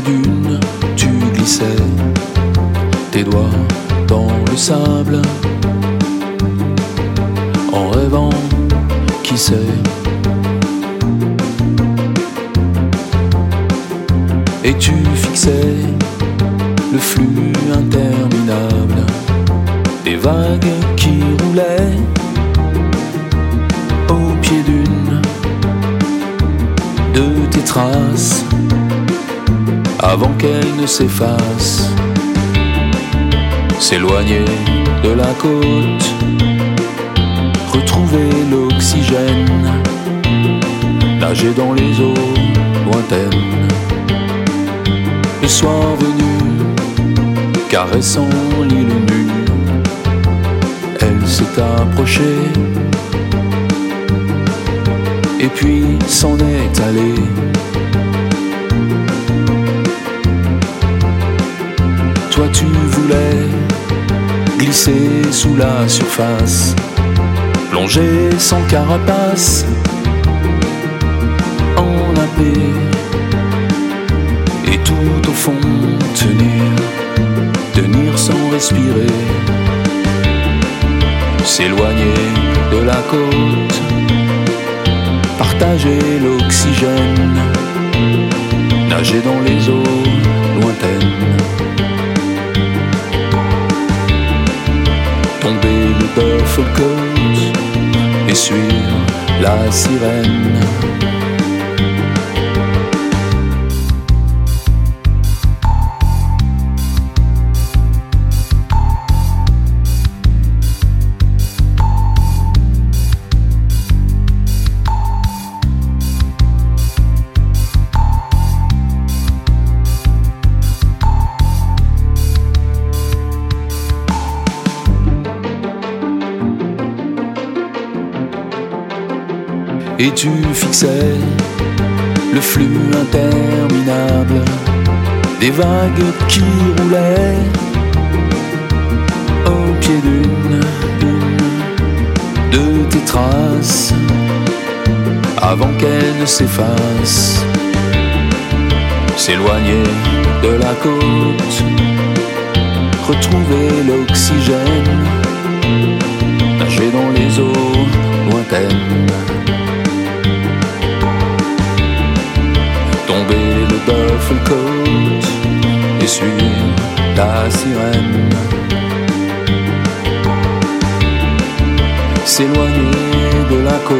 dune, tu glissais tes doigts dans le sable, en rêvant, qui sait. Et tu fixais le flux interminable des vagues qui roulaient au pied d'une de tes traces avant qu'elles ne s'effacent. S'éloigner de la côte, retrouver l'oxygène, nager dans les eaux lointaines. Le soir venu, caressant l'île nue, elle s'est approchée et puis s'en est allée. Sous la surface, plonger sans carapace, en paix, et tout au fond tenir, tenir sans respirer, s'éloigner de la côte, partager l'oxygène, nager dans les eaux tomber le au côte et suivre la sirène. Et tu fixais le flux interminable des vagues qui roulaient au pied d'une, de tes traces avant qu'elles ne s'effacent, s'éloigner de la côte, retrouver l'oxygène, nager dans les eaux lointaines. l'odeur foulcote et suis la sirène. S'éloigner de la côte